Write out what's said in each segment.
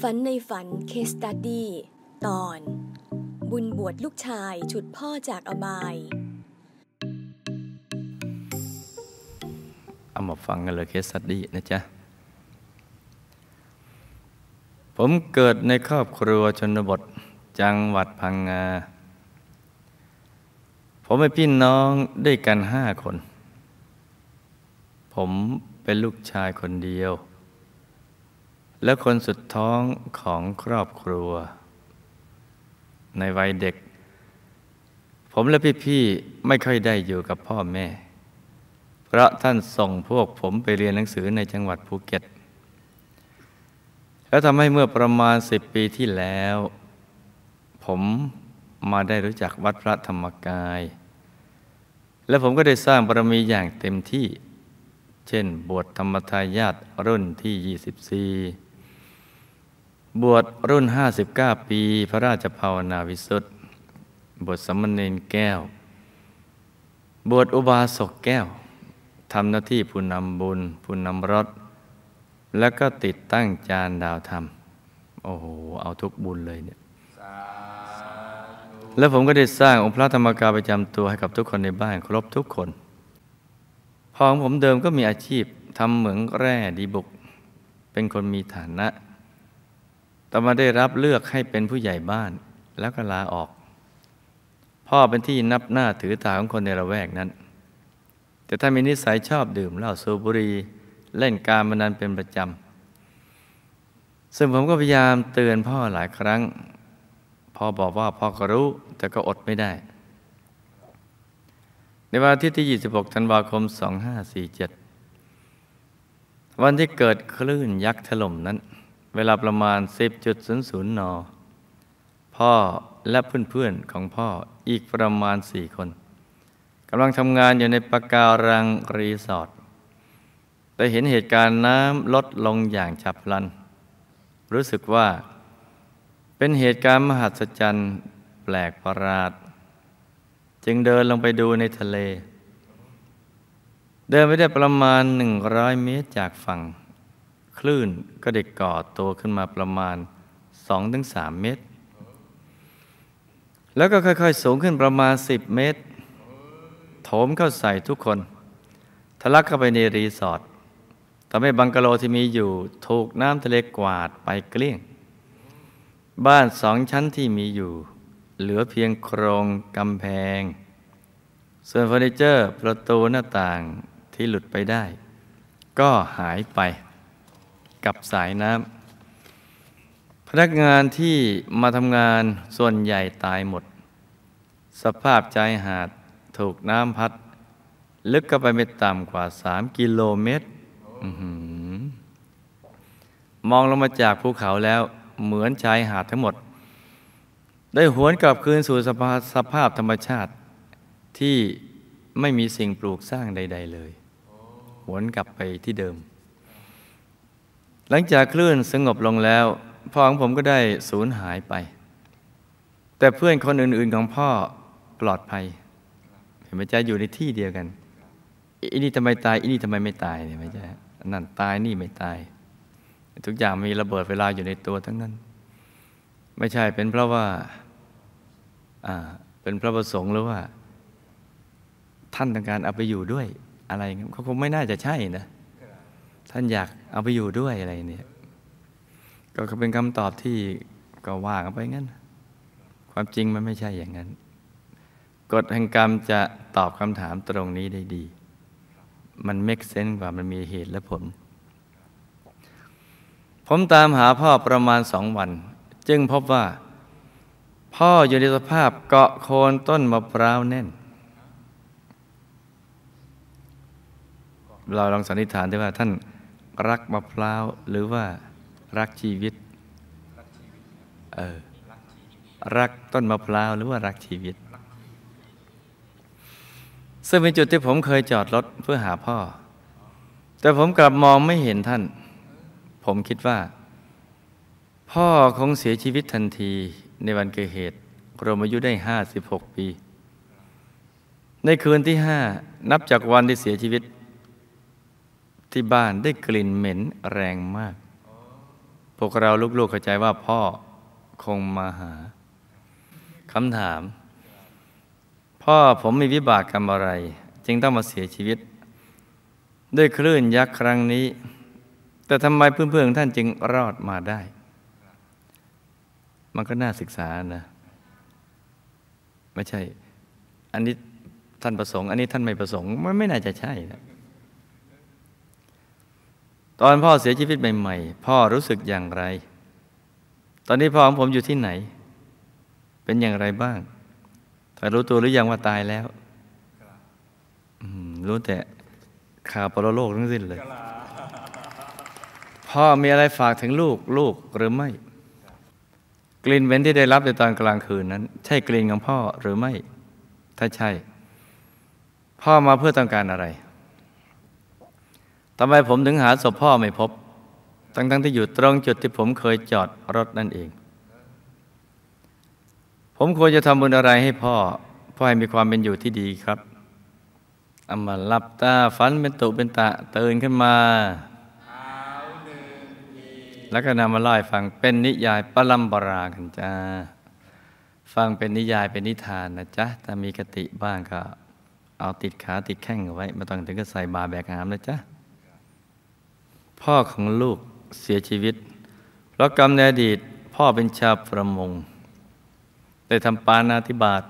ฝันในฝัน case study ตอน บุญบวชลูกชายฉุดพ่อจากอบาย เอามาฟังกันเลย case study นะจ๊ะ ผมเกิดในครอบครัวชนบทจังหวัดพังงา ผมเป็นพี่น้องด้วยกันห้าคน ผมเป็นลูกชายคนเดียว และคนสุดท้องของครอบครัว ในวัยเด็ก ผมและพี่ๆไม่ค่อยได้อยู่กับพ่อแม่ เพราะท่านส่งพวกผมไปเรียนหนังสือในจังหวัดภูเก็ต แล้วทำให้เมื่อประมาณสิบปีที่แล้ว ผมมาได้รู้จักวัดพระธรรมกาย และผมก็ได้สร้างบารมีอย่างเต็มที่ เช่น บวชธรรมทายาทรุ่นที่ 24 บวชรุ่น 59 ปีพระราชภาวนาวิสุทธิ์บวชสมณเณรแก้ว บวชอุบาสกแก้วทำหน้าที่ผู้นำบุญผู้นำรถ แล้วก็ติดตั้งจานดาวธรรม โอ้โห เอาทุกบุญเลยเนี่ยแล้วผมก็ได้สร้างองค์พระธรรมกายประจำตัวให้กับทุกคนในบ้านครบทุกคนพ่อของผมเดิมก็มีอาชีพทำเหมืองแร่ดีบุก เป็นคนมีฐานะ ต่อมาได้รับเลือกให้เป็นผู้ใหญ่บ้านแล้วก็ลาออก พ่อเป็นที่นับหน้าถือตาของคนในละแวกนั้น แต่ถ้ามีนิสัยชอบดื่มเหล้าสูบบุหรี่เล่นการมานานเป็นประจำ ซึ่งผมก็พยายามเตือนพ่อหลายครั้ง พ่อบอกว่าพ่อก็รู้แต่ก็อดไม่ได้ ในวันทิตย์ที่ 26 ธันวาคม 2547 วันที่เกิดคลื่นยักษ์ถล่มนั้น เวลาประมาณ 10.00 น พ่อและเพื่อนๆของพ่ออีกประมาณสี่คนกำลังทำงานอยู่ในปะการังรีสอร์ทแต่เห็นเหตุการณ์น้ำลดลงอย่างฉับพลัน รู้สึกว่า เป็นเหตุการณ์มหัศจรรย์แปลกประหลาด จึงเดินลงไปดูในทะเล เดินไปได้ประมาณหนึ่งร้อยเมตรจากฝั่ง ลื่นก็ได้ก่อตัวขึ้นมาประมาณสองถึงสามเมตร แล้วก็ค่อยๆ สูงขึ้นประมาณสิบเมตร โถมเข้าใส่ทุกคนทะลักเข้าไปในรีสอร์ททำให้บังกะโลที่มีอยู่ถูกน้ำทะเลกวาดไปเกลี้ยง บ้านสองชั้นที่มีอยู่ เหลือเพียงโครงกำแพง ส่วนเฟอร์นิเจอร์ประตูหน้าต่างที่หลุดไปได้ ก็หายไป กับสายน้ำพนักงานที่มาทำงานส่วนใหญ่ตายหมด สภาพใจหาดถูกน้ำพัด ลึกเข้าไปไม่ต่ำกว่าสามกิโลเมตรมองลงมาจากภูเขาแล้วเหมือนชายหาดทั้งหมด ได้หวนกลับคืนสู่สภาพสภาพธรรมชาติที่ไม่มีสิ่งปลูกสร้างใด ๆ เลย หวนกลับไปที่เดิม หลังจากคลื่นสงบลงแล้วพ่อของผมก็ได้สูญหายไป แต่เพื่อนคนอื่นๆของพ่อปลอดภัย เห็นไหมจ๊ะอยู่ในที่เดียวกันอีนี่ทำไมตายอีนี่ทำไมไม่ตายเนี่ยไม่ใช่นั่นตายนี่ไม่ตาย ทุกอย่างมีระเบิดเวลาอยู่ในตัวทั้งนั้น ไม่ใช่เป็นเพราะว่าอ่าเป็นพระประสงค์หรือว่า ท่านต้องการเอาไปอยู่ด้วยอะไรเขาคงไม่น่าจะใช่นะ ท่านอยากเอาไปอยู่ด้วยอะไรเนี่ยก็เป็นคำตอบที่ก็ว่ากันไปงั้น ความจริงมันไม่ใช่อย่างนั้น กฎแห่งกรรมจะตอบคำถามตรงนี้ได้ดี มันเมกเซนกว่ามันมีเหตุและผล ผมตามหาพ่อประมาณสองวัน จึงพบว่า พ่ออยู่ในสภาพเกาะโคนต้นมะพร้าวแน่น เราลองสันนิษฐานได้ว่าท่าน รักมะพร้าวหรือว่ารักชีวิต เออ รักต้นมะพร้าวหรือว่ารักชีวิต ซึ่งเป็นจุดที่ผมเคยจอดรถเพื่อหาพ่อ แต่ผมกลับมองไม่เห็นท่าน ผมคิดว่า พ่อคงเสียชีวิตทันทีในวันเกิดเหตุรวมอายุได้ห้าสิบหกปี ในคืนที่ห้านับจากวันที่เสียชีวิต ที่บ้านได้กลิ่นเหม็นแรงมากโอ้วกเราลูกๆเข้าใจว่าพ่อคงมาหาคำถาม พ่อผมมีวิบากกรรมอะไร จึงต้องมาเสียชีวิต ด้วยคลื่นยักษ์ครั้งนี้ แต่ทำไมเพื่อนๆท่านจึงรอดมาได้ มันก็น่าศึกษานะ ไม่ใช่ อันนี้ท่านประสงค์ อันนี้ท่านไม่ประสงค์ มันไม่น่าจะใช่นะ ตอนพ่อเสียชีวิตใหม่ๆ พ่อรู้สึกอย่างไร ตอนนี้พ่อของผมอยู่ที่ไหน เป็นอย่างไรบ้างถ้ารู้ตัวหรือยังว่าตายแล้วรู้แต่ข่าวปรโลกทั้งสิ้นเลย พ่อมีอะไรฝากถึงลูกลูกหรือไม่ กลิ่นเหม็นที่ได้รับในตอนกลางคืนนั้น ใช่กลิ่นของพ่อหรือไม่ ถ้าใช่ พ่อมาเพื่อต้องการอะไร ทำไมผมถึงหาศพพ่อไม่พบ ทั้งๆทที่อยู่ตรงจุดที่ผมเคยจอดรถนั่นเอง ผมควรจะทำบุญอะไรให้พ่อ พ่อให้มีความเป็นอยู่ที่ดีครับอามาหลับตาฝันเป็นตุเป็นตะตื่นขึ้นมาแล้วก็นำมาเล่าให้ฟังเป็นนิยายปลัมปรากันจ้า ฟังเป็นนิยายเป็นนิทานนะจ๊ะถ้ามีกติบ้างก็ เอาติดขาติดแข้งเอาไว้ไม่ต้องถึงก็ใส่บาแบกหามนะจ๊ะ พ่อของลูกเสียชีวิต เพราะกรรมในอดีตพ่อเป็นชาวประมง ได้ทำปานาธิบาต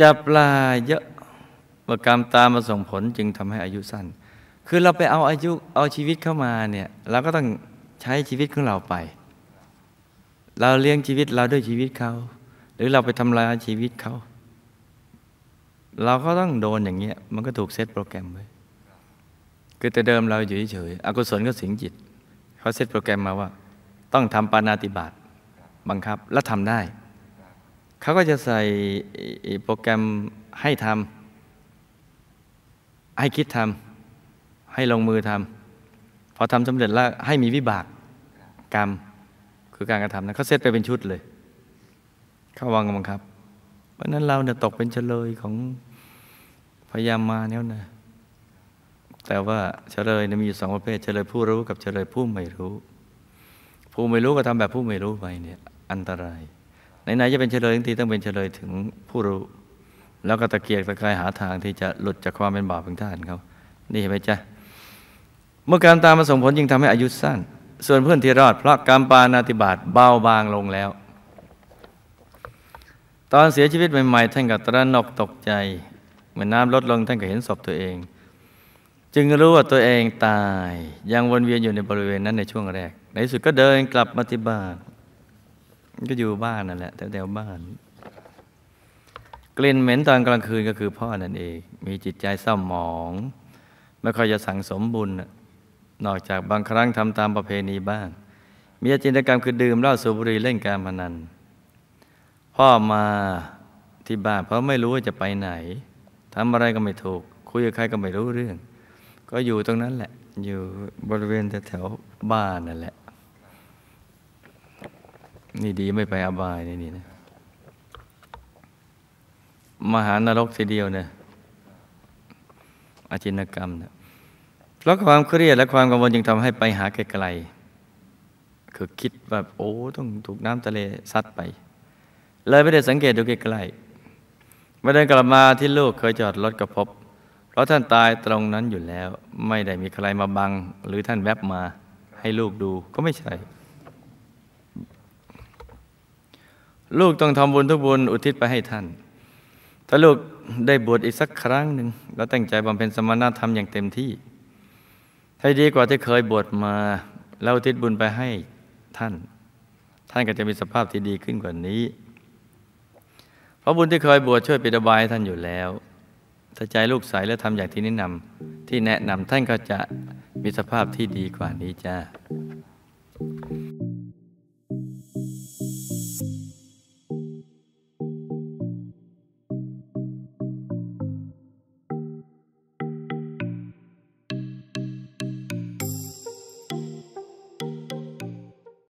จับปลาเยอะเมื่อกรรมตามมาส่งผลจึงทำให้อายุสั้น คือเราไปเอาอายุเอาชีวิตเข้ามาเนี่ยเราก็ต้องใช้ชีวิตของเราไป เราเลี้ยงชีวิตเราด้วยชีวิตเขา หรือเราไปทำลายชีวิตเขา เราก็ต้องโดนอย่างเงี้ยมันก็ถูกเซตโปรแกรมไว้ คือแต่เดิมเราอยู่เฉยๆอกุศลก็สิงจิตเขาเซตโปรแกรมมาว่า ต้องทำปานาติบาตบังคับและทำได้ เขาก็จะใส่โปรแกรมให้ทำให้คิดทำให้ลงมือทำพอทำสำเร็จแล้วให้มีวิบากกรรมคือการกระทำนะเขาเซตไปเป็นชุดเลย เขาวางบังคับ เพราะนั้นเราเนี่ยตกเป็นเฉลยของพยายามมาเนี่ยนะ แต่ว่าเฉลยมีอยู่สองประเภทเฉลยผู้รู้กับเฉลยผู้ไม่รู้ ผู้ไม่รู้ก็ทำแบบผู้ไม่รู้ไปเนี่ยอันตรายไหนๆจะเป็นเฉลยทั้งทีต้องเป็นเฉลยถึงผู้รู้ แล้วก็ตะเกียกตะกายหาทางที่จะหลุดจากความเป็นบาปของท่านเขานี่เห็นไหมจ๊ะเมื่อการตามมาส่งผลยิ่งทำให้อายุสั้น ส่วนเพื่อนที่รอดเพราะกรรมปานาติบาตเบาบางลงแล้ว ตอนเสียชีวิตใหม่ๆท่านก็ตระหนกตกใจเหมือนน้ำลดลงท่านก็เห็นศพตัวเอง จึงรู้ว่าตัวเองตาย ยังวนเวียนอยู่ในบริเวณนั้นในช่วงแรก ในสุดก็เดินกลับมาที่บ้านก็อยู่บ้านนั่นแหละแถวๆบ้าน กลิ่นเหม็นตอนกลางคืนก็คือพ่อนั่นเอง มีจิตใจเศร้าหมอง ไม่ค่อยจะสั่งสมบุญนอกจากบางครั้งทำตามประเพณีบ้าง มีจินตกรรมคือดื่มเหล้าสูบบุหรี่เล่นการพนัน พ่อมาที่บ้านเพราะไม่รู้ว่าจะไปไหนทำอะไรก็ไม่ถูก คุยกับใครก็ไม่รู้เรื่อง ก็อยู่ตรงนั้นแหละ อยู่บริเวณแถวบ้านนั่นแหละ นี่ดีไม่ไปอบายนี่นี่นะ มหานรกทีเดียวเนี่ยอาชินกรรมเนี่ยเพราะความเครียดและความกังวลจึงทำให้ไปหาไกลๆคือคิดแบบโอ้ต้องถูกน้ำทะเลซัดไป เลยไม่ได้สังเกตดูไกลๆมาเดินกลับมาที่ลูกเคยจอดรถก็พบ ราะท่านตายตรงนั้นอยู่แล้ว ไม่ได้มีใครมาบัง หรือท่านแวบมาให้ลูกดูก็ไม่ใช่ ลูกต้องทำบุญทุกบุญอุทิศไปให้ท่าน ถ้าลูกได้บวชอีกสักครั้งหนึ่งแล้วตั้งใจบำเพ็ญสมณธรรมอย่างเต็มที่ ให้ดีกว่าที่เคยบวชมา แล้วอุทิศบุญไปให้ท่าน ท่านก็จะมีสภาพที่ดีขึ้นกว่านี้ เพราะบุญที่เคยบวชช่วยปิดบายท่านอยู่แล้ว ถ้าใจลูกใสแล้วทำอย่างที่แนะนำที่แนะนำท่านก็จะมีสภาพที่ดีกว่านี้จ้า